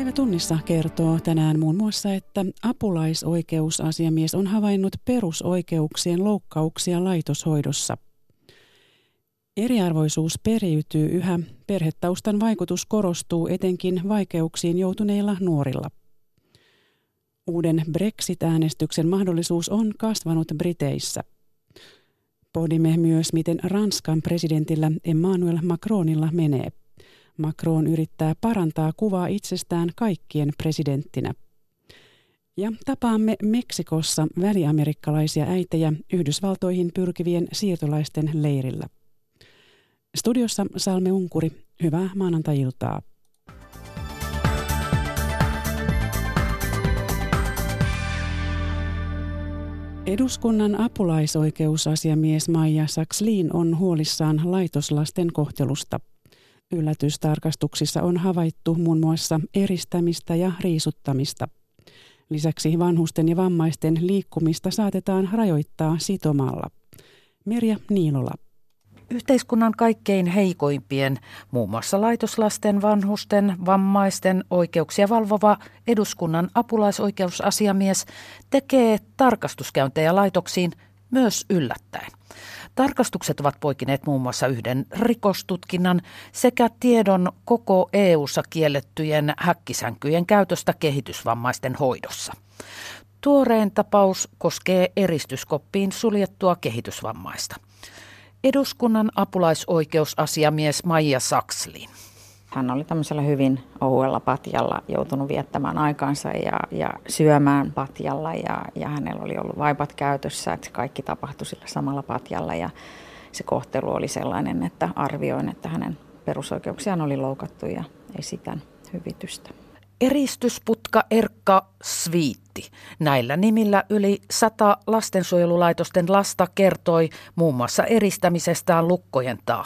Päivä tunnissa kertoo tänään muun muassa, että apulaisoikeusasiamies on havainnut perusoikeuksien loukkauksia laitoshoidossa. Eriarvoisuus periytyy yhä, perhetaustan vaikutus korostuu etenkin vaikeuksiin joutuneilla nuorilla. Uuden Brexit-äänestyksen mahdollisuus on kasvanut Briteissä. Pohdimme myös, miten Ranskan presidentillä Emmanuel Macronilla menee. Macron yrittää parantaa kuvaa itsestään kaikkien presidenttinä. Ja tapaamme Meksikossa väliamerikkalaisia äitejä Yhdysvaltoihin pyrkivien siirtolaisten leirillä. Studiossa Salme Unkuri, hyvää maanantai-iltaa. Eduskunnan apulaisoikeusasiamies Maija Saksliin on huolissaan laitoslasten kohtelusta. Yllätystarkastuksissa on havaittu muun muassa eristämistä ja riisuttamista. Lisäksi vanhusten ja vammaisten liikkumista saatetaan rajoittaa sitomalla. Merja Niilola. Yhteiskunnan kaikkein heikoimpien, muun muassa laitoslasten, vanhusten, vammaisten oikeuksia valvova eduskunnan apulaisoikeusasiamies tekee tarkastuskäyntejä laitoksiin myös yllättäen. Tarkastukset ovat poikineet muun muassa yhden rikostutkinnan sekä tiedon koko EU-ssa kiellettyjen häkkisänkyjen käytöstä kehitysvammaisten hoidossa. Tuorein tapaus koskee eristyskoppiin suljettua kehitysvammaista. Eduskunnan apulaisoikeusasiamies Maija Sakslin. Hän oli tämmöisellä hyvin ohuella patjalla joutunut viettämään aikansa ja, ja syömään patjalla ja, ja hänellä oli ollut vaipat käytössä, että kaikki tapahtui sillä samalla patjalla ja se kohtelu oli sellainen, että arvioin, että hänen perusoikeuksiaan oli loukattu ja esitän hyvitystä. Eristysputka Erkka Sviitti. Näillä nimillä yli sata lastensuojelulaitosten lasta kertoi muun muassa eristämisestään lukkojen taa.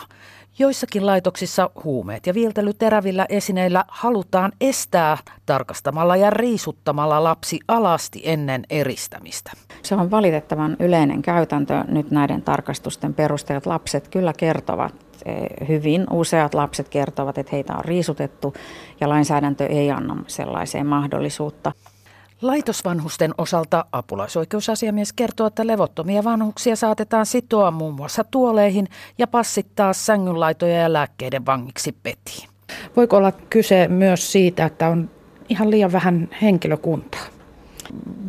Joissakin laitoksissa huumeet ja viiltely terävillä esineillä halutaan estää tarkastamalla ja riisuttamalla lapsi alasti ennen eristämistä. Se on valitettavan yleinen käytäntö nyt näiden tarkastusten perusteella. Lapset kyllä kertovat eh, hyvin. Useat lapset kertovat, että heitä on riisutettu ja lainsäädäntö ei anna sellaiseen mahdollisuutta. Laitosvanhusten osalta apulaisoikeusasiamies kertoo, että levottomia vanhuksia saatetaan sitoa muun muassa tuoleihin ja passittaa sängynlaitoja ja lääkkeiden vangiksi petiin. Voiko olla kyse myös siitä, että on ihan liian vähän henkilökuntaa?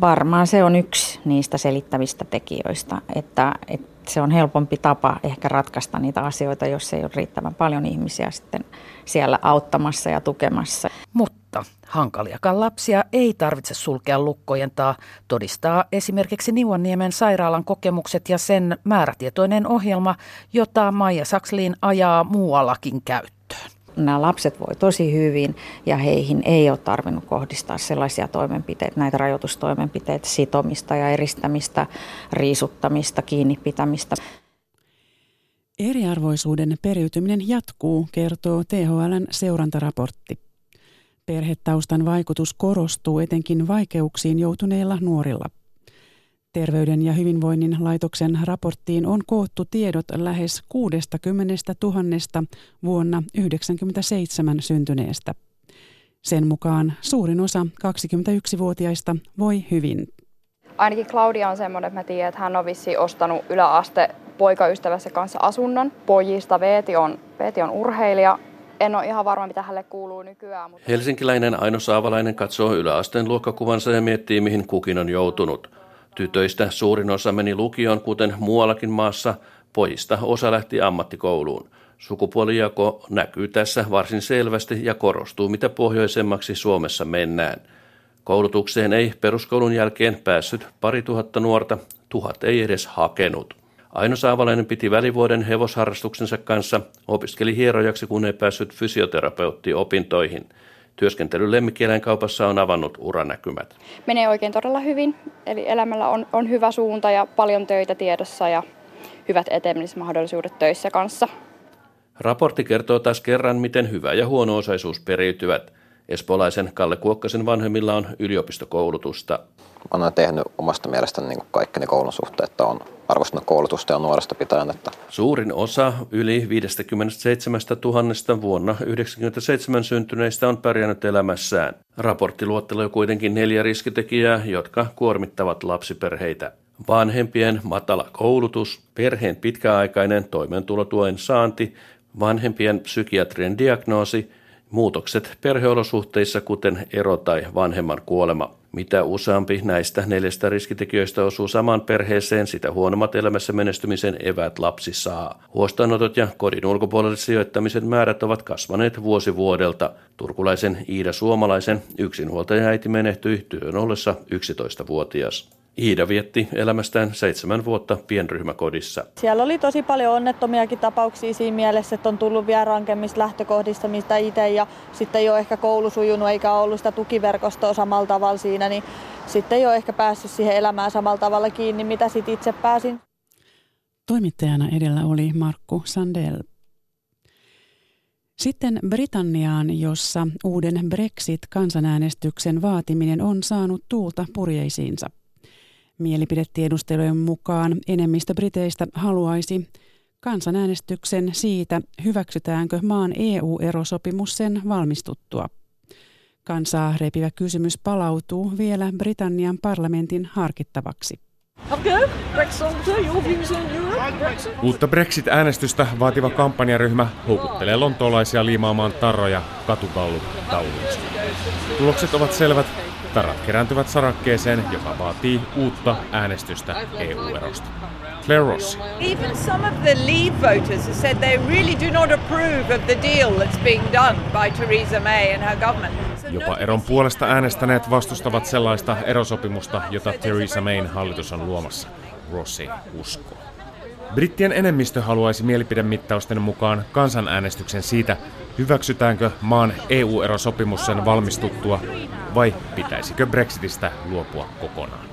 Varmaan se on yksi niistä selittävistä tekijöistä, että, että se on helpompi tapa ehkä ratkaista niitä asioita, jos ei ole riittävän paljon ihmisiä sitten siellä auttamassa ja tukemassa. Mutta Hankaliakaan lapsia ei tarvitse sulkea lukkojen taa, todistaa esimerkiksi Niuanniemen sairaalan kokemukset ja sen määrätietoinen ohjelma, jota Maija Saksliin ajaa muuallakin käyttöön. Nämä lapset voi tosi hyvin ja heihin ei ole tarvinnut kohdistaa sellaisia toimenpiteitä, näitä rajoitustoimenpiteitä, sitomista ja eristämistä, riisuttamista, kiinni pitämistä. Eriarvoisuuden periytyminen jatkuu, kertoo THLn seurantaraportti. Perhetaustan vaikutus korostuu etenkin vaikeuksiin joutuneilla nuorilla. Terveyden ja hyvinvoinnin laitoksen raporttiin on koottu tiedot lähes 60 000 vuonna 1997 syntyneestä. Sen mukaan suurin osa 21-vuotiaista voi hyvin. Ainakin Claudia on semmoinen, että mä tiedän, että hän on vissi ostanut yläaste poikaystävänsä kanssa asunnon. Pojista Veeti on, Veeti on urheilija en ole ihan varma, mitä hänelle kuuluu nykyään. Mutta... Helsinkiläinen Aino Saavalainen katsoo yläasteen luokkakuvansa ja miettii, mihin kukin on joutunut. Tytöistä suurin osa meni lukioon, kuten muuallakin maassa. Pojista osa lähti ammattikouluun. Sukupuolijako näkyy tässä varsin selvästi ja korostuu, mitä pohjoisemmaksi Suomessa mennään. Koulutukseen ei peruskoulun jälkeen päässyt pari tuhatta nuorta, tuhat ei edes hakenut. Aino Saavalainen piti välivuoden hevosharrastuksensa kanssa, opiskeli hierojaksi, kun ei päässyt fysioterapeutti opintoihin. Työskentely lemmikkieläinkaupassa on avannut uranäkymät. Menee oikein todella hyvin, eli elämällä on, on hyvä suunta ja paljon töitä tiedossa ja hyvät etenemismahdollisuudet töissä kanssa. Raportti kertoo taas kerran, miten hyvä ja huono-osaisuus periytyvät. Espolaisen Kalle Kuokkasen vanhemmilla on yliopistokoulutusta. Olen tehnyt omasta mielestäni niin kaikki ne koulun suhteet, että on arvostanut koulutusta ja nuoresta pitäen. Että... Suurin osa yli 57 000 vuonna 1997 syntyneistä on pärjännyt elämässään. Raportti luottelee kuitenkin neljä riskitekijää, jotka kuormittavat lapsiperheitä. Vanhempien matala koulutus, perheen pitkäaikainen toimeentulotuen saanti, vanhempien psykiatrien diagnoosi, muutokset perheolosuhteissa kuten ero tai vanhemman kuolema. Mitä useampi näistä neljästä riskitekijöistä osuu samaan perheeseen, sitä huonommat elämässä menestymisen evät lapsi saa. Huostaanotot ja kodin ulkopuolelle sijoittamisen määrät ovat kasvaneet vuosi vuodelta. Turkulaisen Iida Suomalaisen yksinhuoltajaäiti menehtyi työn ollessa 11-vuotias. Iida vietti elämästään seitsemän vuotta pienryhmäkodissa. Siellä oli tosi paljon onnettomiakin tapauksia siinä mielessä, että on tullut vielä rankemmista lähtökohdista, mistä itse ja sitten ei ole ehkä koulu sujunut eikä ollut sitä tukiverkostoa samalla tavalla siinä, niin sitten ei ole ehkä päässyt siihen elämään samalla tavalla kiinni, mitä sitten itse pääsin. Toimittajana edellä oli Markku Sandel. Sitten Britanniaan, jossa uuden Brexit-kansanäänestyksen vaatiminen on saanut tuulta purjeisiinsa. Mielipidetiedustelujen mukaan enemmistö Briteistä haluaisi kansanäänestyksen siitä, hyväksytäänkö maan EU-erosopimus sen valmistuttua. Kansaa repivä kysymys palautuu vielä Britannian parlamentin harkittavaksi. Uutta Brexit-äänestystä vaativa kampanjaryhmä houkuttelee lontoolaisia liimaamaan tarroja katukallut tauluista. Tulokset ovat selvät Tarat kerääntyvät sarakkeeseen, joka vaatii uutta äänestystä EU-erosta. Claire Ross. Even some of the Leave voters have said they really do not approve of the deal that's being done by Theresa May and her government. Jopa eron puolesta äänestäneet vastustavat sellaista erosopimusta, jota Theresa Mayn hallitus on luomassa. Rossi uskoo. Brittien enemmistö haluaisi mielipidemittausten mukaan kansanäänestyksen siitä, hyväksytäänkö maan EU-erosopimus sen valmistuttua vai pitäisikö Brexitistä luopua kokonaan.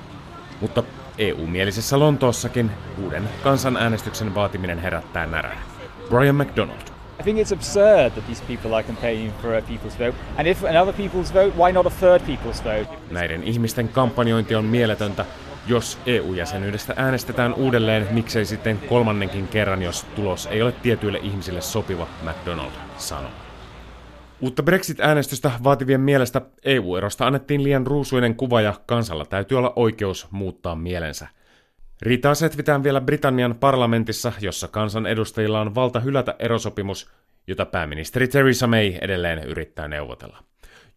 Mutta EU-mielisessä Lontoossakin uuden kansanäänestyksen vaatiminen herättää närää. Brian McDonald. I think it's absurd that these people are campaigning for a people's vote. And if another people's vote, why not a third people's vote? Näiden ihmisten kampanjointi on mieletöntä, jos EU-jäsenyydestä äänestetään uudelleen, miksei sitten kolmannenkin kerran, jos tulos ei ole tietyille ihmisille sopiva, McDonald sanoi. Uutta Brexit-äänestystä vaativien mielestä EU-erosta annettiin liian ruusuinen kuva ja kansalla täytyy olla oikeus muuttaa mielensä. Riitaa setvitään vielä Britannian parlamentissa, jossa kansan edustajilla on valta hylätä erosopimus, jota pääministeri Theresa May edelleen yrittää neuvotella.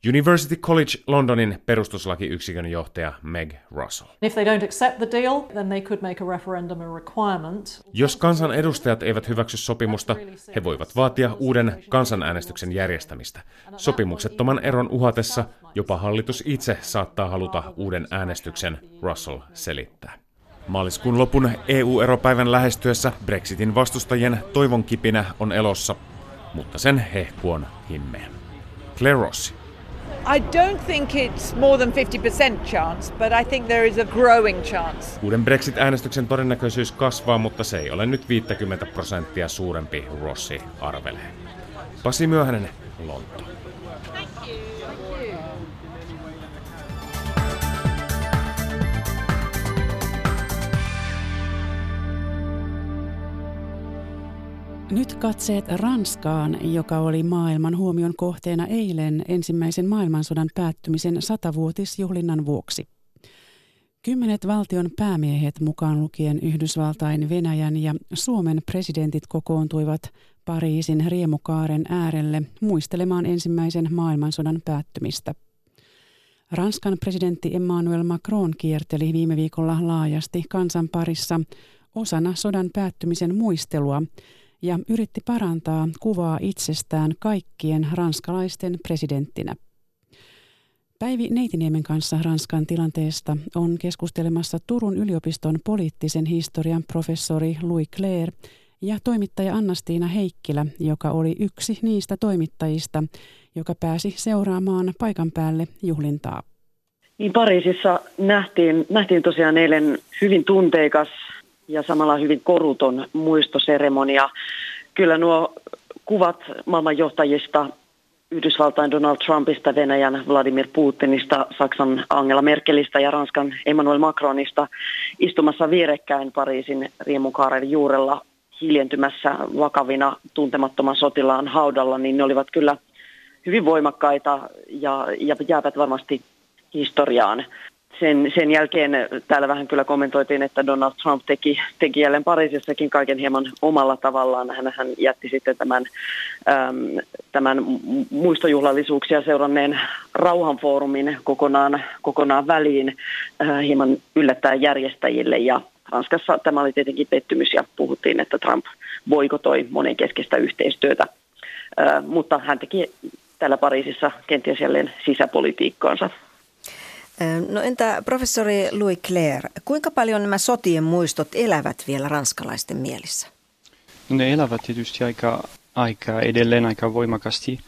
University College Londonin perustuslakiyksikön johtaja Meg Russell. If they don't accept the deal, then they could make a referendum a requirement. Jos kansan edustajat eivät hyväksy sopimusta, he voivat vaatia uuden kansanäänestyksen järjestämistä. Sopimuksettoman eron uhatessa jopa hallitus itse saattaa haluta uuden äänestyksen, Russell selittää. Maaliskuun lopun EU-eropäivän lähestyessä Brexitin vastustajien toivon kipinä on elossa, mutta sen hehku on himmeä. Claire Rossi. Uuden Brexit-äänestyksen todennäköisyys kasvaa, mutta se ei ole nyt 50 prosenttia suurempi, Rossi arvelee. Pasi Myöhänen, Lonto. Nyt katseet Ranskaan, joka oli maailman huomion kohteena eilen ensimmäisen maailmansodan päättymisen satavuotisjuhlinnan vuoksi. Kymmenet valtion päämiehet mukaan lukien Yhdysvaltain, Venäjän ja Suomen presidentit kokoontuivat Pariisin riemukaaren äärelle muistelemaan ensimmäisen maailmansodan päättymistä. Ranskan presidentti Emmanuel Macron kierteli viime viikolla laajasti kansan parissa osana sodan päättymisen muistelua – ja yritti parantaa kuvaa itsestään kaikkien ranskalaisten presidenttinä. Päivi Neitiniemen kanssa Ranskan tilanteesta on keskustelemassa Turun yliopiston poliittisen historian professori Louis Claire ja toimittaja Annastiina Heikkilä, joka oli yksi niistä toimittajista, joka pääsi seuraamaan paikan päälle juhlintaa. Niin Pariisissa nähtiin, nähtiin tosiaan eilen hyvin tunteikas ja samalla hyvin koruton muistoseremonia. Kyllä nuo kuvat maailmanjohtajista Yhdysvaltain Donald Trumpista, Venäjän Vladimir Putinista, Saksan Angela Merkelistä ja Ranskan Emmanuel Macronista istumassa vierekkäin Pariisin riemukaaren juurella hiljentymässä vakavina tuntemattoman sotilaan haudalla, niin ne olivat kyllä hyvin voimakkaita ja, ja jäävät varmasti historiaan sen, sen jälkeen täällä vähän kyllä kommentoitiin, että Donald Trump teki, teki jälleen Pariisissakin kaiken hieman omalla tavallaan. Hän, hän jätti sitten tämän, äm, tämän muistojuhlallisuuksia seuranneen rauhanfoorumin kokonaan, kokonaan väliin äh, hieman yllättää järjestäjille. Ja Ranskassa tämä oli tietenkin pettymys ja puhuttiin, että Trump boikotoi monenkeskeistä yhteistyötä. Äh, mutta hän teki täällä Pariisissa kenties jälleen sisäpolitiikkaansa. No entä professori Louis Claire, kuinka paljon nämä sotien muistot elävät vielä ranskalaisten mielissä? No ne elävät tietysti aika, aika edelleen aika voimakasti.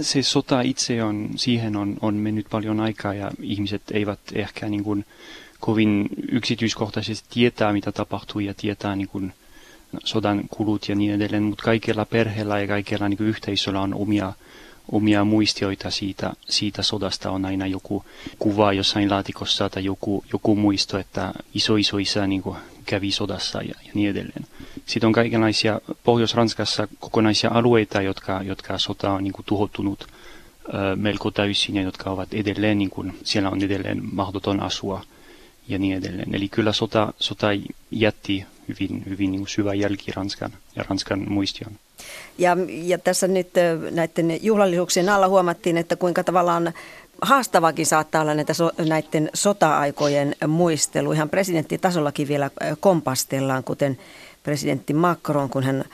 Se sota itse on, siihen on, on mennyt paljon aikaa ja ihmiset eivät ehkä niin kuin kovin yksityiskohtaisesti tietää, mitä tapahtui ja tietää niin kuin sodan kulut ja niin edelleen, mutta kaikilla perheellä ja kaikilla niin yhteisöllä on omia omia muistioita siitä, siitä sodasta on aina joku kuva jossain laatikossa tai joku, joku muisto, että iso iso isä niin kävi sodassa ja, ja niin edelleen. Sitten on kaikenlaisia Pohjois-Ranskassa kokonaisia alueita, jotka, jotka sota on niin kuin, tuhottunut ö, melko täysin ja jotka ovat edelleen, niin kuin, siellä on edelleen mahdoton asua ja niin edelleen. Eli kyllä sota, sota jätti hyvin, hyvin niin kuin syvä jälki Ranskan ja Ranskan muistion. Ja, ja tässä nyt näiden juhlallisuuksien alla huomattiin, että kuinka tavallaan haastavakin saattaa olla näitä so, näiden sota-aikojen muistelu. Ihan presidenttitasollakin vielä kompastellaan, kuten presidentti Macron, kun hän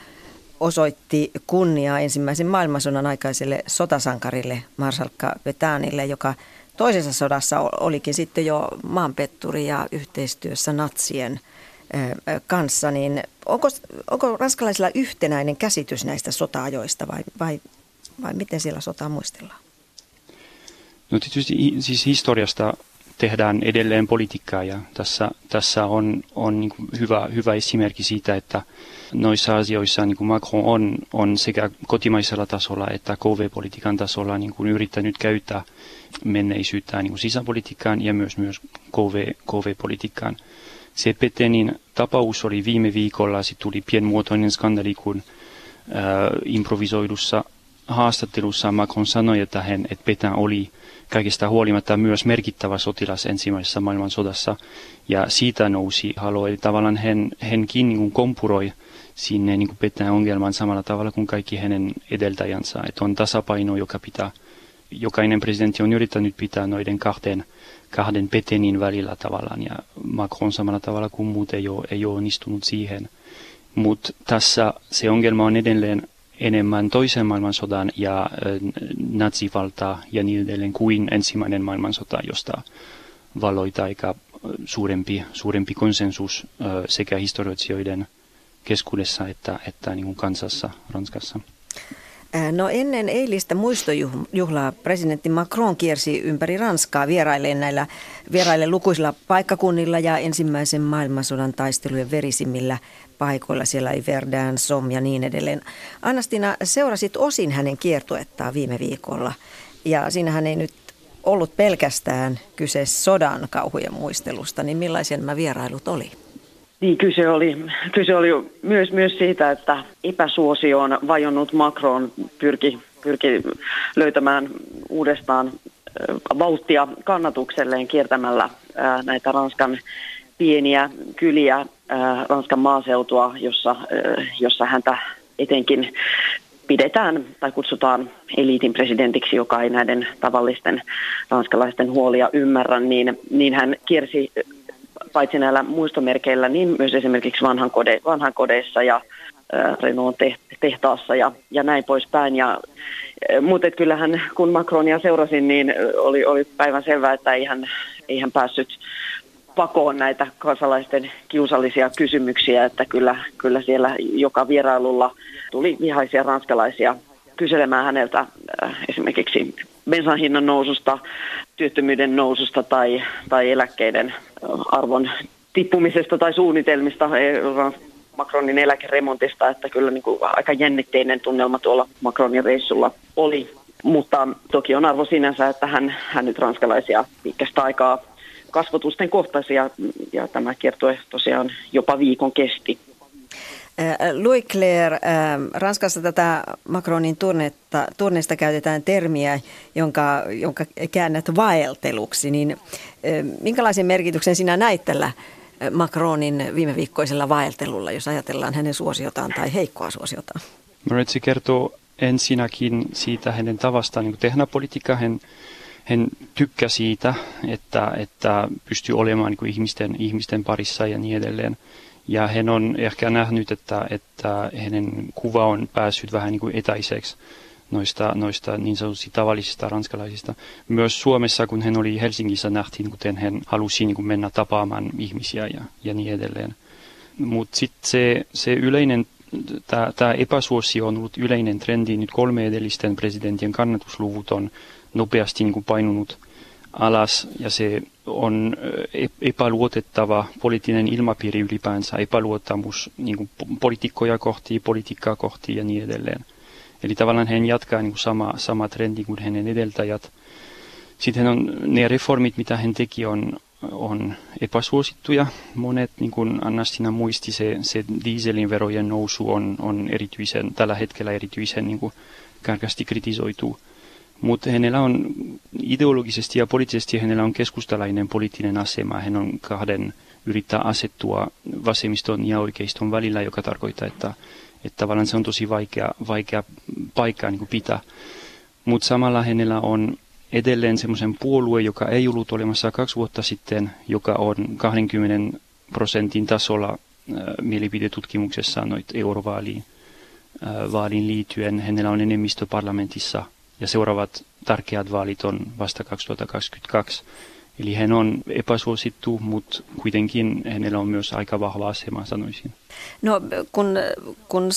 osoitti kunniaa ensimmäisen maailmansodan aikaiselle sotasankarille Marsalkka Petanille, joka toisessa sodassa olikin sitten jo maanpetturi ja yhteistyössä natsien – kanssa, niin onko, onko ranskalaisilla yhtenäinen käsitys näistä sota-ajoista vai, vai, vai miten siellä sotaa muistellaan? No tietysti siis historiasta tehdään edelleen politiikkaa ja tässä, tässä on, on niin hyvä, hyvä esimerkki siitä, että noissa asioissa niin Macron on, on sekä kotimaisella tasolla että KV-politiikan tasolla niin kuin yrittänyt käyttää menneisyyttä niin sisäpolitiikkaan ja myös, myös KV, KV-politiikkaan. Se Petenin tapaus oli viime viikolla, se tuli pienmuotoinen skandali, kun äh, improvisoidussa haastattelussa Macron sanoi, että, hän, että Petain oli kaikesta huolimatta myös merkittävä sotilas ensimmäisessä maailmansodassa. Ja siitä nousi halo, eli tavallaan hän, hänkin niin kompuroi sinne niin Petain ongelman samalla tavalla kuin kaikki hänen edeltäjänsä. Että on tasapaino, joka pitää, jokainen presidentti on yrittänyt pitää noiden kahden kahden Petenin välillä tavallaan ja Macron samalla tavalla kuin muut ei ole, ei ole onnistunut siihen. Mutta tässä se ongelma on edelleen enemmän toisen maailmansodan ja nazivaltaa ja niin edelleen kuin ensimmäinen maailmansota, josta valoita aika suurempi, suurempi konsensus sekä historioitsijoiden keskuudessa että, että niin kuin kansassa Ranskassa. No ennen eilistä muistojuhlaa presidentti Macron kiersi ympäri Ranskaa vieraileen näillä vieraille lukuisilla paikkakunnilla ja ensimmäisen maailmansodan taistelujen verisimmillä paikoilla. Siellä ei Verdun, Somme ja niin edelleen. Anastina, seurasit osin hänen kiertuettaan viime viikolla ja siinähän ei nyt ollut pelkästään kyse sodan kauhujen muistelusta, niin millaisia nämä vierailut oli? Niin, kyse oli, kyse oli myös, myös siitä, että epäsuosioon vajonnut. Macron pyrki, pyrki löytämään uudestaan vauhtia kannatukselleen kiertämällä näitä Ranskan pieniä kyliä, Ranskan maaseutua, jossa, jossa häntä etenkin pidetään tai kutsutaan eliitin presidentiksi, joka ei näiden tavallisten ranskalaisten huolia ymmärrä, niin, niin hän kiersi paitsi näillä muistomerkeillä, niin myös esimerkiksi vanhan, kode, vanhan kodeissa ja Renault tehtaassa ja, ja näin poispäin. Ja, mutta kyllähän kun Macronia seurasin, niin oli, oli päivän selvää, että ei hän, ei hän päässyt pakoon näitä kansalaisten kiusallisia kysymyksiä, että kyllä, kyllä siellä joka vierailulla tuli vihaisia ranskalaisia kyselemään häneltä äh, esimerkiksi bensan hinnan noususta, työttömyyden noususta tai, tai eläkkeiden arvon tippumisesta tai suunnitelmista Macronin eläkeremontista, että kyllä niin kuin aika jännitteinen tunnelma tuolla Macronin reissulla oli. Mutta toki on arvo sinänsä, että hän, hän nyt ranskalaisia pitkästä aikaa kasvotusten kohtasi ja, tämä kiertue tosiaan jopa viikon kesti. Äh, Louis Claire, äh, Ranskassa tätä Macronin turnetta, turneesta käytetään termiä, jonka, jonka käännät vaelteluksi. Niin, äh, minkälaisen merkityksen sinä näit tällä Macronin viime viikkoisella vaeltelulla, jos ajatellaan hänen suosiotaan tai heikkoa suosiotaan? Moretsi kertoo ensinnäkin siitä hänen tavastaan niin tehdä politiikkaa. Hän, hän tykkää siitä, että, että pystyy olemaan niin ihmisten, ihmisten parissa ja niin edelleen. Ja hän on ehkä nähnyt, että, että hänen kuva on päässyt vähän niin kuin etäiseksi noista, noista niin sanotusti tavallisista ranskalaisista. Myös Suomessa, kun hän oli Helsingissä, nähtiin, kuten hän halusi niin kuin mennä tapaamaan ihmisiä ja, ja niin edelleen. Mutta sitten se, se yleinen, tämä epäsuosio on ollut yleinen trendi. Nyt kolme edellisten presidentien kannatusluvut on nopeasti niin kuin painunut alas ja se on epäluotettava poliittinen ilmapiiri ylipäänsä, epäluottamus niin kuin poliitikkoja kohti, politiikkaa kohti ja niin edelleen. Eli tavallaan hän jatkaa niin kuin sama, sama trendi kuin hänen edeltäjät. Sitten on ne reformit, mitä hän teki, on, on epäsuosittuja. Monet, niin kuin Anna-Stina muisti, se, se dieselin verojen nousu on, on erityisen, tällä hetkellä erityisen niin kuin, karkeasti kritisoitu. Mutta hänellä on ideologisesti ja poliittisesti hänellä on keskustalainen poliittinen asema. Hän on kahden yrittää asettua vasemmiston ja oikeiston välillä, joka tarkoittaa, että, että tavallaan se on tosi vaikea, vaikea paikka niin pitää. Mutta samalla hänellä on edelleen semmoisen puolue, joka ei ollut olemassa kaksi vuotta sitten, joka on 20 prosentin tasolla äh, mielipidetutkimuksessa noit eurovaaliin äh, vaaliin liittyen. Hänellä on enemmistö parlamentissa – ja seuraavat tärkeät vaalit on vasta 2022. Eli hän on epäsuosittu, mutta kuitenkin hänellä on myös aika vahva asema, sanoisin. No kun, kun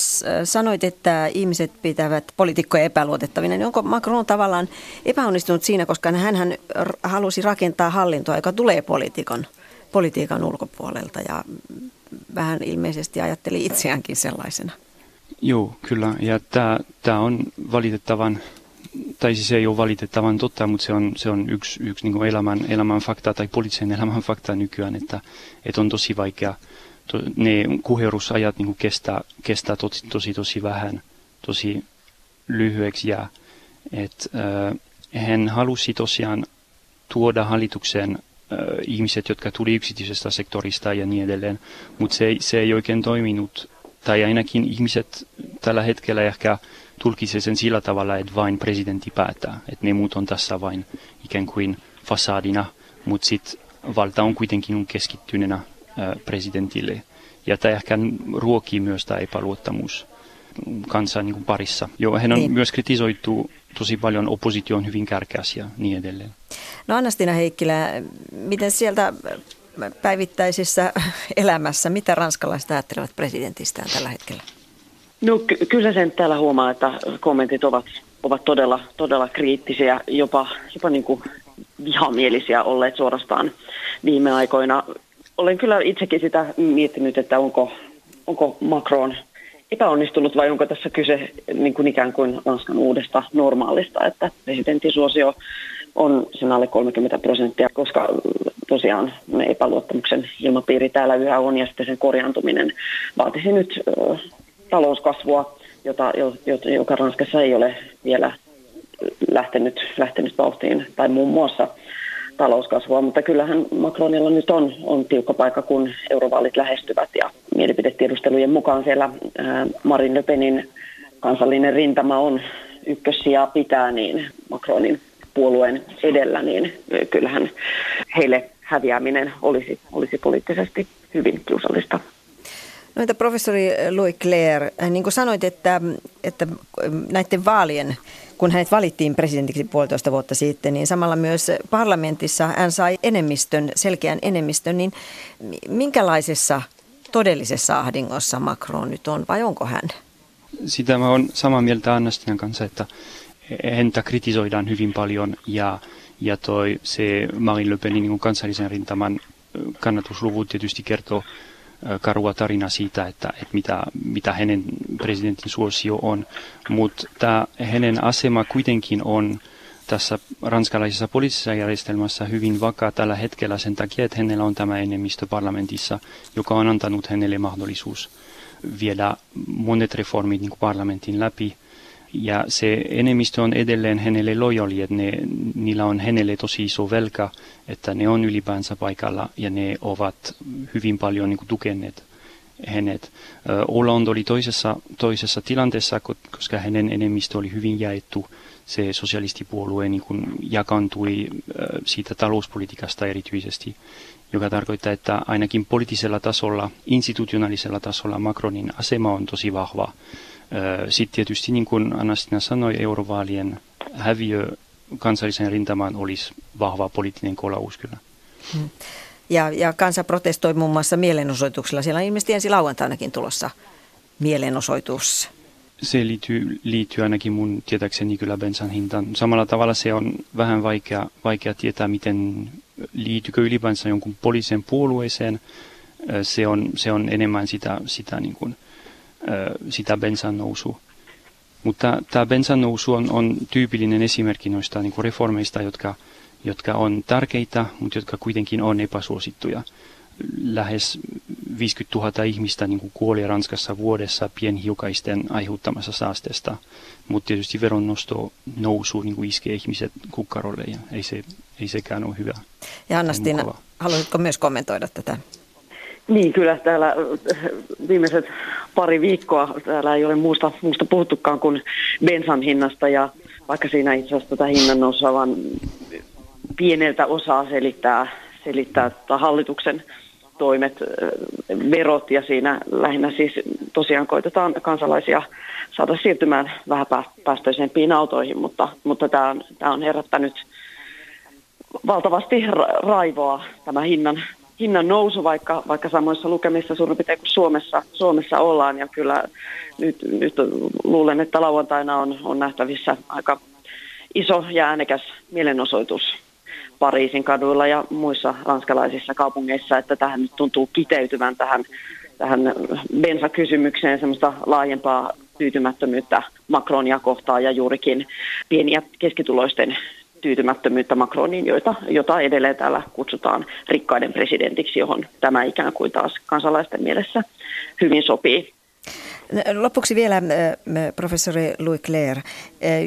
sanoit, että ihmiset pitävät poliitikkoja epäluotettavina, niin onko Macron tavallaan epäonnistunut siinä, koska hän halusi rakentaa hallintoa, joka tulee poliitikon, politiikan ulkopuolelta ja vähän ilmeisesti ajatteli itseäänkin sellaisena? Joo, kyllä. Ja tämä on valitettavan tai siis ei ole valitettavan totta, mutta se on, se on yksi, yksi niin elämän, elämän fakta tai poliittisen elämän fakta nykyään, että, että on tosi vaikea. To, ne kuherusajat niin kestää, kestää tosi, tosi, tosi vähän, tosi lyhyeksi ja että äh, hän halusi tosiaan tuoda hallitukseen äh, ihmiset, jotka tuli yksityisestä sektorista ja niin edelleen, mutta se, se ei oikein toiminut, tai ainakin ihmiset tällä hetkellä ehkä tulkitsee sen sillä tavalla, että vain presidentti päättää. Että ne muut on tässä vain ikään kuin fasadina, mutta sitten valta on kuitenkin keskittyneenä presidentille. Ja tämä ehkä ruokii myös tämä epäluottamus kansan niin parissa. Joo, hän on niin. myös kritisoitu tosi paljon opposition hyvin kärkäs ja niin edelleen. No Annastina Heikkilä, miten sieltä päivittäisessä elämässä, mitä ranskalaiset ajattelevat presidentistään tällä hetkellä? No ky- kyllä sen täällä huomaa, että kommentit ovat, ovat todella, todella kriittisiä, jopa, jopa niin kuin vihamielisiä olleet suorastaan viime aikoina. Olen kyllä itsekin sitä miettinyt, että onko, onko Macron epäonnistunut vai onko tässä kyse niin kuin ikään kuin Ranskan uudesta normaalista, että presidenttisuosio on sen alle 30 prosenttia, koska tosiaan epäluottamuksen ilmapiiri täällä yhä on ja sitten sen korjaantuminen vaatisi nyt talouskasvua, jota, joka Ranskassa ei ole vielä lähtenyt, lähtenyt vauhtiin, tai muun muassa talouskasvua, mutta kyllähän Macronilla nyt on, on tiukka paikka, kun eurovaalit lähestyvät ja mielipidetiedustelujen mukaan siellä Marin Le Penin kansallinen rintama on ykkössijaa pitää, niin Macronin puolueen edellä, niin kyllähän heille häviäminen olisi, olisi poliittisesti hyvin kiusallista. No entä professori Louis Claire, äh, niin kuin sanoit, että, että näiden vaalien, kun hänet valittiin presidentiksi puolitoista vuotta sitten, niin samalla myös parlamentissa hän sai enemmistön, selkeän enemmistön, niin minkälaisessa todellisessa ahdingossa Macron nyt on vai onko hän? Sitä mä olen samaa mieltä Annastinan kanssa, että häntä kritisoidaan hyvin paljon ja, ja toi, se Marine Le Penin niin kansallisen rintaman kannatusluvut tietysti kertoo karua tarina siitä, että, että mitä, mitä hänen presidentin suosio on. Mutta hänen asema kuitenkin on tässä ranskalaisessa poliittisessa järjestelmässä hyvin vakaa tällä hetkellä sen takia, että hänellä on tämä enemmistö parlamentissa, joka on antanut hänelle mahdollisuus viedä monet reformit niin parlamentin läpi. Ja se enemmistö on edelleen hänelle lojali, että ne, niillä on hänelle tosi iso velka, että ne on ylipäänsä paikalla ja ne ovat hyvin paljon niin kuin, tukeneet hänet. Hollande oli toisessa, toisessa tilanteessa, koska hänen enemmistö oli hyvin jaettu se sosialistipuolue niin kuin jakantui siitä talouspolitiikasta erityisesti, joka tarkoittaa, että ainakin poliittisella tasolla, institutionaalisella tasolla Macronin asema on tosi vahva. Sitten tietysti, niin kuin Anastina sanoi, eurovaalien häviö kansallisen rintamaan olisi vahva poliittinen kolaus kyllä. Hmm. Ja, ja kansa protestoi muun muassa mielenosoituksella. Siellä on ilmeisesti ensi lauantainakin tulossa mielenosoitus se liittyy, liittyy ainakin mun tietääkseni kyllä bensan hintaan. Samalla tavalla se on vähän vaikea, vaikea tietää, miten liittyykö ylipäänsä jonkun poliisen puolueeseen. Se on, se on enemmän sitä, sitä, niin kuin, sitä bensan nousua. Mutta tämä bensan nousu on, on tyypillinen esimerkki noista niin kuin reformeista, jotka, jotka on tärkeitä, mutta jotka kuitenkin on epäsuosittuja lähes 50 000 ihmistä niin kuin kuoli Ranskassa vuodessa pienhiukaisten aiheuttamassa saasteesta. Mutta tietysti veronnosto nousu niin kuin iskee ihmiset kukkarolle ja ei, se, ei sekään ole hyvä. Ja Anna-Stina, haluaisitko myös kommentoida tätä? Niin, kyllä täällä viimeiset pari viikkoa täällä ei ole muusta, muusta puhuttukaan kuin bensan hinnasta ja vaikka siinä itse asiassa tätä hinnan nousua vaan pieneltä osaa selittää, selittää hallituksen toimet, verot ja siinä lähinnä siis tosiaan koitetaan kansalaisia saada siirtymään vähän päästöisempiin autoihin, mutta, mutta tämä, on, tämä on herättänyt valtavasti raivoa tämä hinnan, hinnan nousu, vaikka, vaikka samoissa lukemissa suurin piirtein kuin Suomessa, Suomessa ollaan. Ja kyllä nyt, nyt luulen, että lauantaina on, on nähtävissä aika iso ja äänekäs mielenosoitus Pariisin kaduilla ja muissa ranskalaisissa kaupungeissa, että tähän nyt tuntuu kiteytyvän tähän, tähän bensakysymykseen semmoista laajempaa tyytymättömyyttä Macronia kohtaan ja juurikin pieniä keskituloisten tyytymättömyyttä Macroniin, joita, jota edelleen täällä kutsutaan rikkaiden presidentiksi, johon tämä ikään kuin taas kansalaisten mielessä hyvin sopii. Lopuksi vielä äh, professori Louis Claire. Äh,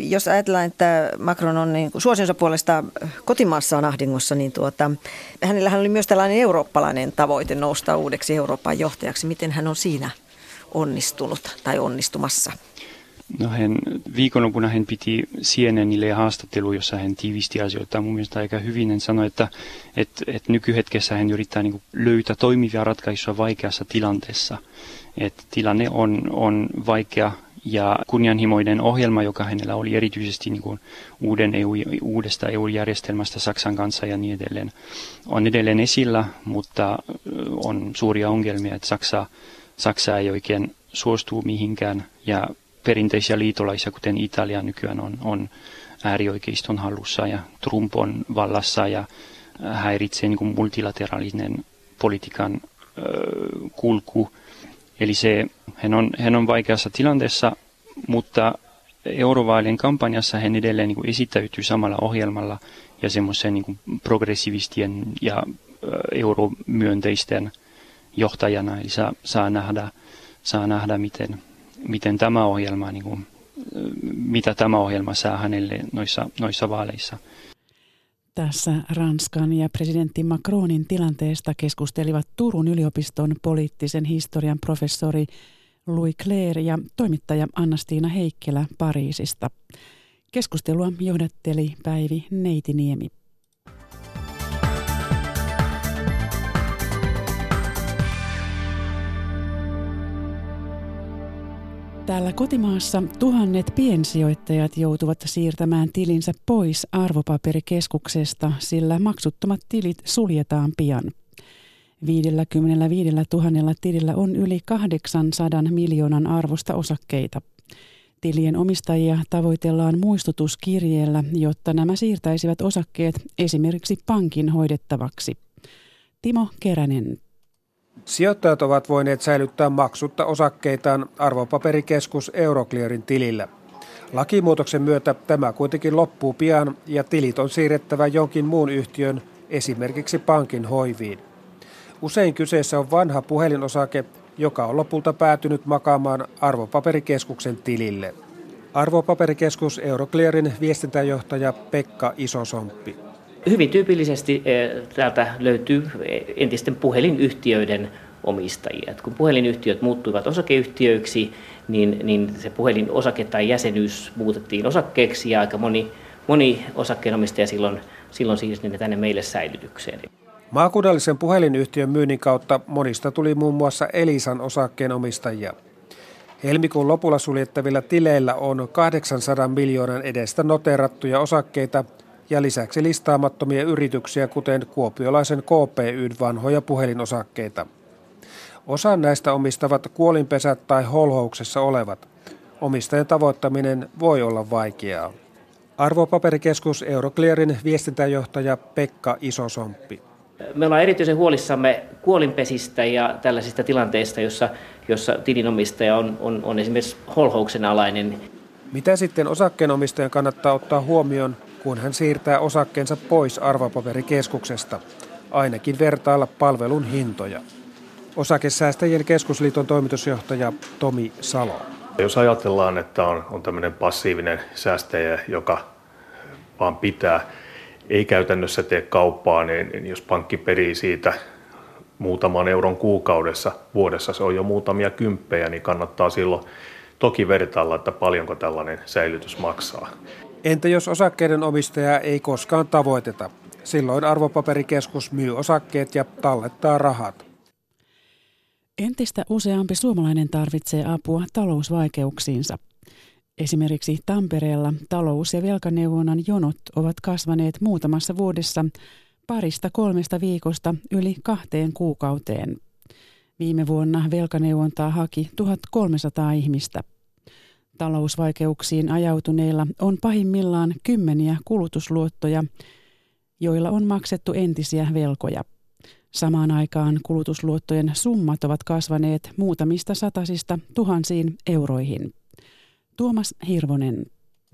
jos ajatellaan, että Macron on niin suosionsa puolesta kotimaassaan ahdingossa, niin tuota, hänellähän oli myös tällainen eurooppalainen tavoite nousta uudeksi Euroopan johtajaksi. Miten hän on siinä onnistunut tai onnistumassa? No hän, viikonloppuna hän piti Sienenille haastattelu, jossa hän tiivisti asioita mun mielestä aika hyvin. Hän sanoi, että, että, että nykyhetkessä hän yrittää niin löytää toimivia ratkaisuja vaikeassa tilanteessa – että tilanne on, on vaikea ja kunnianhimoinen ohjelma, joka hänellä oli erityisesti niin kuin uuden EU, uudesta EU-järjestelmästä Saksan kanssa ja niin edelleen, on edelleen esillä, mutta on suuria ongelmia, että Saksa, Saksa ei oikein suostu mihinkään ja perinteisiä liitolaisia, kuten Italia nykyään on, on äärioikeiston hallussa ja Trump on vallassa ja häiritsee niin kuin multilateraalinen politiikan ö, kulku Eli se, hän on, hän on vaikeassa tilanteessa, mutta eurovaalien kampanjassa hän edelleen niin kuin esittäytyy samalla ohjelmalla ja semmoisen niin progressiivistien ja euromyönteisten johtajana. Eli saa, saa nähdä, saa nähdä miten, miten tämä ohjelma, niin kuin, mitä tämä ohjelma saa hänelle noissa, noissa vaaleissa. Tässä Ranskan ja presidentti Macronin tilanteesta keskustelivat Turun yliopiston poliittisen historian professori Louis Claire ja toimittaja Anna-Stiina Heikkilä Pariisista. Keskustelua johdatteli Päivi Neitiniemi. Täällä kotimaassa tuhannet piensijoittajat joutuvat siirtämään tilinsä pois arvopaperikeskuksesta, sillä maksuttomat tilit suljetaan pian. 55 000 tilillä on yli 800 miljoonan arvosta osakkeita. Tilien omistajia tavoitellaan muistutuskirjeellä, jotta nämä siirtäisivät osakkeet esimerkiksi pankin hoidettavaksi. Timo Keränen Sijoittajat ovat voineet säilyttää maksutta osakkeitaan arvopaperikeskus Euroclearin tilillä. Lakimuutoksen myötä tämä kuitenkin loppuu pian ja tilit on siirrettävä jonkin muun yhtiön, esimerkiksi pankin hoiviin. Usein kyseessä on vanha puhelinosake, joka on lopulta päätynyt makaamaan arvopaperikeskuksen tilille. Arvopaperikeskus Euroclearin viestintäjohtaja Pekka Isosomppi. Hyvin tyypillisesti eh, täältä löytyy entisten puhelinyhtiöiden omistajia. Et kun puhelinyhtiöt muuttuivat osakeyhtiöiksi, niin, niin se puhelinosake tai jäsenyys muutettiin osakkeeksi ja aika moni, moni osakkeenomistaja silloin, silloin siirsi ne tänne meille säilytykseen. Maakunnallisen puhelinyhtiön myynnin kautta monista tuli muun muassa Elisan osakkeenomistajia. Helmikuun lopulla suljettavilla tileillä on 800 miljoonan edestä noterattuja osakkeita ja lisäksi listaamattomia yrityksiä, kuten kuopiolaisen KPYn vanhoja puhelinosakkeita. Osa näistä omistavat kuolinpesät tai holhouksessa olevat. Omistajan tavoittaminen voi olla vaikeaa. Arvopaperikeskus Euroclearin viestintäjohtaja Pekka Isosomppi. Me ollaan erityisen huolissamme kuolinpesistä ja tällaisista tilanteista, jossa, jossa tilinomistaja on, on, on esimerkiksi holhouksen alainen. Mitä sitten osakkeenomistajan kannattaa ottaa huomioon, kun hän siirtää osakkeensa pois arvopaperikeskuksesta? Ainakin vertailla palvelun hintoja. Osakesäästäjien keskusliiton toimitusjohtaja Tomi Salo. Jos ajatellaan, että on, on tämmöinen passiivinen säästäjä, joka vaan pitää ei käytännössä tee kauppaa, niin, niin jos pankki perii siitä muutaman euron kuukaudessa, vuodessa se on jo muutamia kymppejä, niin kannattaa silloin toki vertailla, että paljonko tällainen säilytys maksaa. Entä jos osakkeiden omistajaa ei koskaan tavoiteta? Silloin arvopaperikeskus myy osakkeet ja tallettaa rahat. Entistä useampi suomalainen tarvitsee apua talousvaikeuksiinsa. Esimerkiksi Tampereella talous- ja velkaneuvonnan jonot ovat kasvaneet muutamassa vuodessa parista kolmesta viikosta yli kahteen kuukauteen. Viime vuonna velkaneuvontaa haki 1300 ihmistä. Talousvaikeuksiin ajautuneilla on pahimmillaan kymmeniä kulutusluottoja, joilla on maksettu entisiä velkoja. Samaan aikaan kulutusluottojen summat ovat kasvaneet muutamista satasista tuhansiin euroihin. Tuomas Hirvonen.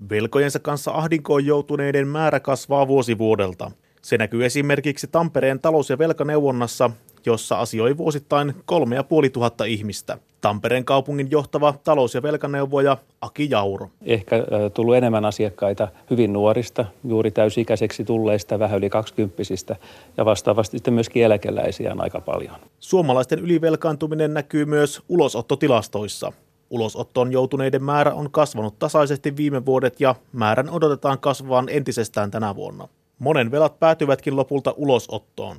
Velkojensa kanssa ahdinkoon joutuneiden määrä kasvaa vuosi vuodelta. Se näkyy esimerkiksi Tampereen talous- ja velkaneuvonnassa, jossa asioi vuosittain 3500 ihmistä. Tampereen kaupungin johtava talous- ja velkaneuvoja Aki Jauro. Ehkä tullut enemmän asiakkaita hyvin nuorista, juuri täysikäiseksi tulleista, vähän yli kaksikymppisistä ja vastaavasti sitten myöskin eläkeläisiä on aika paljon. Suomalaisten ylivelkaantuminen näkyy myös ulosottotilastoissa. Ulosottoon joutuneiden määrä on kasvanut tasaisesti viime vuodet ja määrän odotetaan kasvavan entisestään tänä vuonna. Monen velat päätyvätkin lopulta ulosottoon.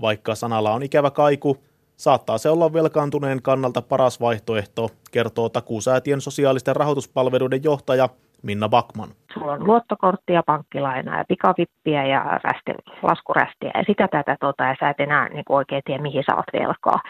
Vaikka sanalla on ikävä kaiku, saattaa se olla velkaantuneen kannalta paras vaihtoehto, kertoo takuusäätien sosiaalisten rahoituspalveluiden johtaja Minna Bakman. Sulla on luottokorttia, pankkilainaa ja pikavippiä ja rästi, laskurästiä ja sitä tätä tota, ja sä et enää niin oikein tiedä, mihin sä oot velkaa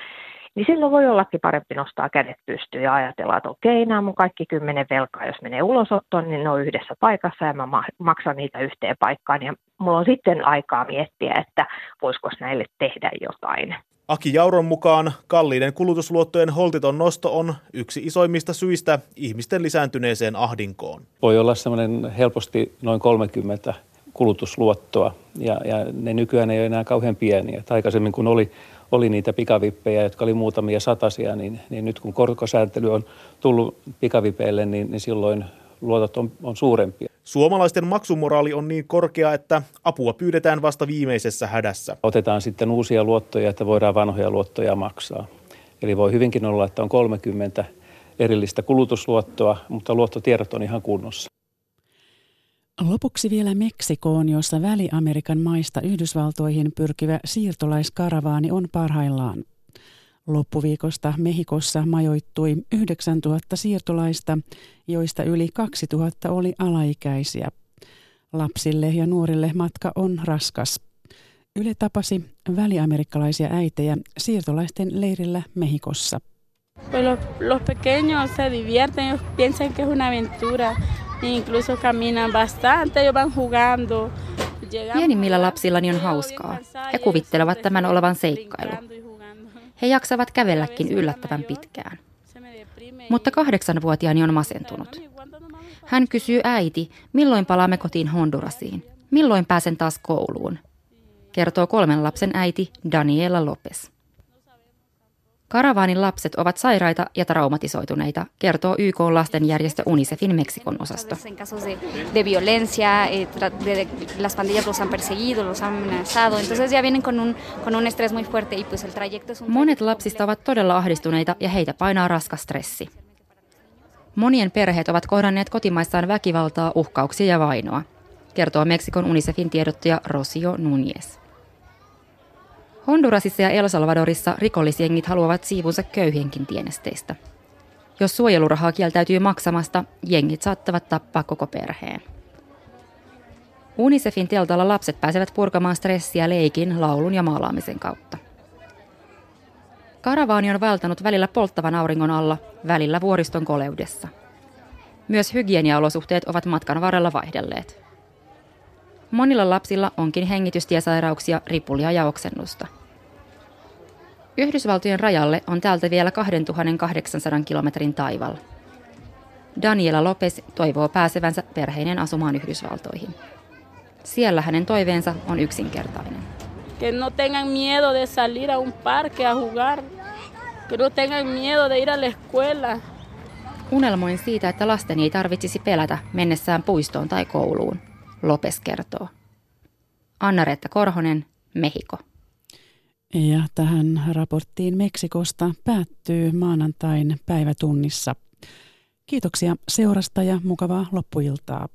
niin silloin voi ollakin parempi nostaa kädet pystyyn ja ajatella, että okei, nämä mun kaikki kymmenen velkaa, jos menee ulosottoon, niin ne on yhdessä paikassa ja mä maksan niitä yhteen paikkaan. Ja mulla on sitten aikaa miettiä, että voisiko näille tehdä jotain. Aki Jauron mukaan kalliiden kulutusluottojen holtiton nosto on yksi isoimmista syistä ihmisten lisääntyneeseen ahdinkoon. Voi olla semmoinen helposti noin 30 kulutusluottoa ja, ja ne nykyään ei ole enää kauhean pieniä. Et aikaisemmin kun oli oli niitä pikavippejä, jotka oli muutamia satasia, niin, niin nyt kun korkosääntely on tullut pikavipeille, niin, niin silloin luotot on, on suurempia. Suomalaisten maksumoraali on niin korkea, että apua pyydetään vasta viimeisessä hädässä. Otetaan sitten uusia luottoja, että voidaan vanhoja luottoja maksaa. Eli voi hyvinkin olla, että on 30 erillistä kulutusluottoa, mutta luottotiedot on ihan kunnossa. Lopuksi vielä Meksikoon, jossa Väli-Amerikan maista Yhdysvaltoihin pyrkivä siirtolaiskaravaani on parhaillaan. Loppuviikosta Mehikossa majoittui 9000 siirtolaista, joista yli 2000 oli alaikäisiä. Lapsille ja nuorille matka on raskas. Yle tapasi väliamerikkalaisia äitejä siirtolaisten leirillä Mehikossa. Los, los pequeños se divierten, piensan que es una aventura. Incluso caminan bastante, ellos van jugando. Pienimmillä lapsillani on hauskaa. He kuvittelevat tämän olevan seikkailu. He jaksavat kävelläkin yllättävän pitkään. Mutta kahdeksanvuotiaani on masentunut. Hän kysyy äiti, milloin palaamme kotiin Hondurasiin? Milloin pääsen taas kouluun? Kertoo kolmen lapsen äiti Daniela Lopez. Karavaanin lapset ovat sairaita ja traumatisoituneita, kertoo YK lastenjärjestö UNICEFin Meksikon osasto. de violencia, de, las pandillas los han perseguido, los han amenazado, entonces ya vienen con un, con un estrés muy fuerte y pues el trayecto es un... Monet lapsista ovat todella ahdistuneita ja heitä painaa raskas stressi. Monien perheet ovat kohdanneet kotimaissaan väkivaltaa, uhkauksia ja vainoa, kertoo Meksikon UNICEFin tiedottaja Rosio Núñez. Hondurasissa ja El Salvadorissa rikollisjengit haluavat siivunsa köyhienkin tienesteistä. Jos suojelurahaa kieltäytyy maksamasta, jengit saattavat tappaa koko perheen. UNICEFin teltalla lapset pääsevät purkamaan stressiä leikin, laulun ja maalaamisen kautta. Karavaani on vältänyt välillä polttavan auringon alla, välillä vuoriston koleudessa. Myös hygieniaolosuhteet ovat matkan varrella vaihdelleet. Monilla lapsilla onkin hengitystiesairauksia, ripulia ja oksennusta. Yhdysvaltojen rajalle on täältä vielä 2800 kilometrin taival. Daniela Lopez toivoo pääsevänsä perheinen asumaan Yhdysvaltoihin. Siellä hänen toiveensa on yksinkertainen. Que no tengan miedo de salir a un parque a jugar. Que no tengan miedo de ir a la escuela. Unelmoin siitä, että lasten ei tarvitsisi pelätä mennessään puistoon tai kouluun. Lopes kertoo. Anna-Reetta Korhonen, Mehiko. Ja tähän raporttiin Meksikosta päättyy maanantain päivätunnissa. Kiitoksia seurasta ja mukavaa loppuiltaa.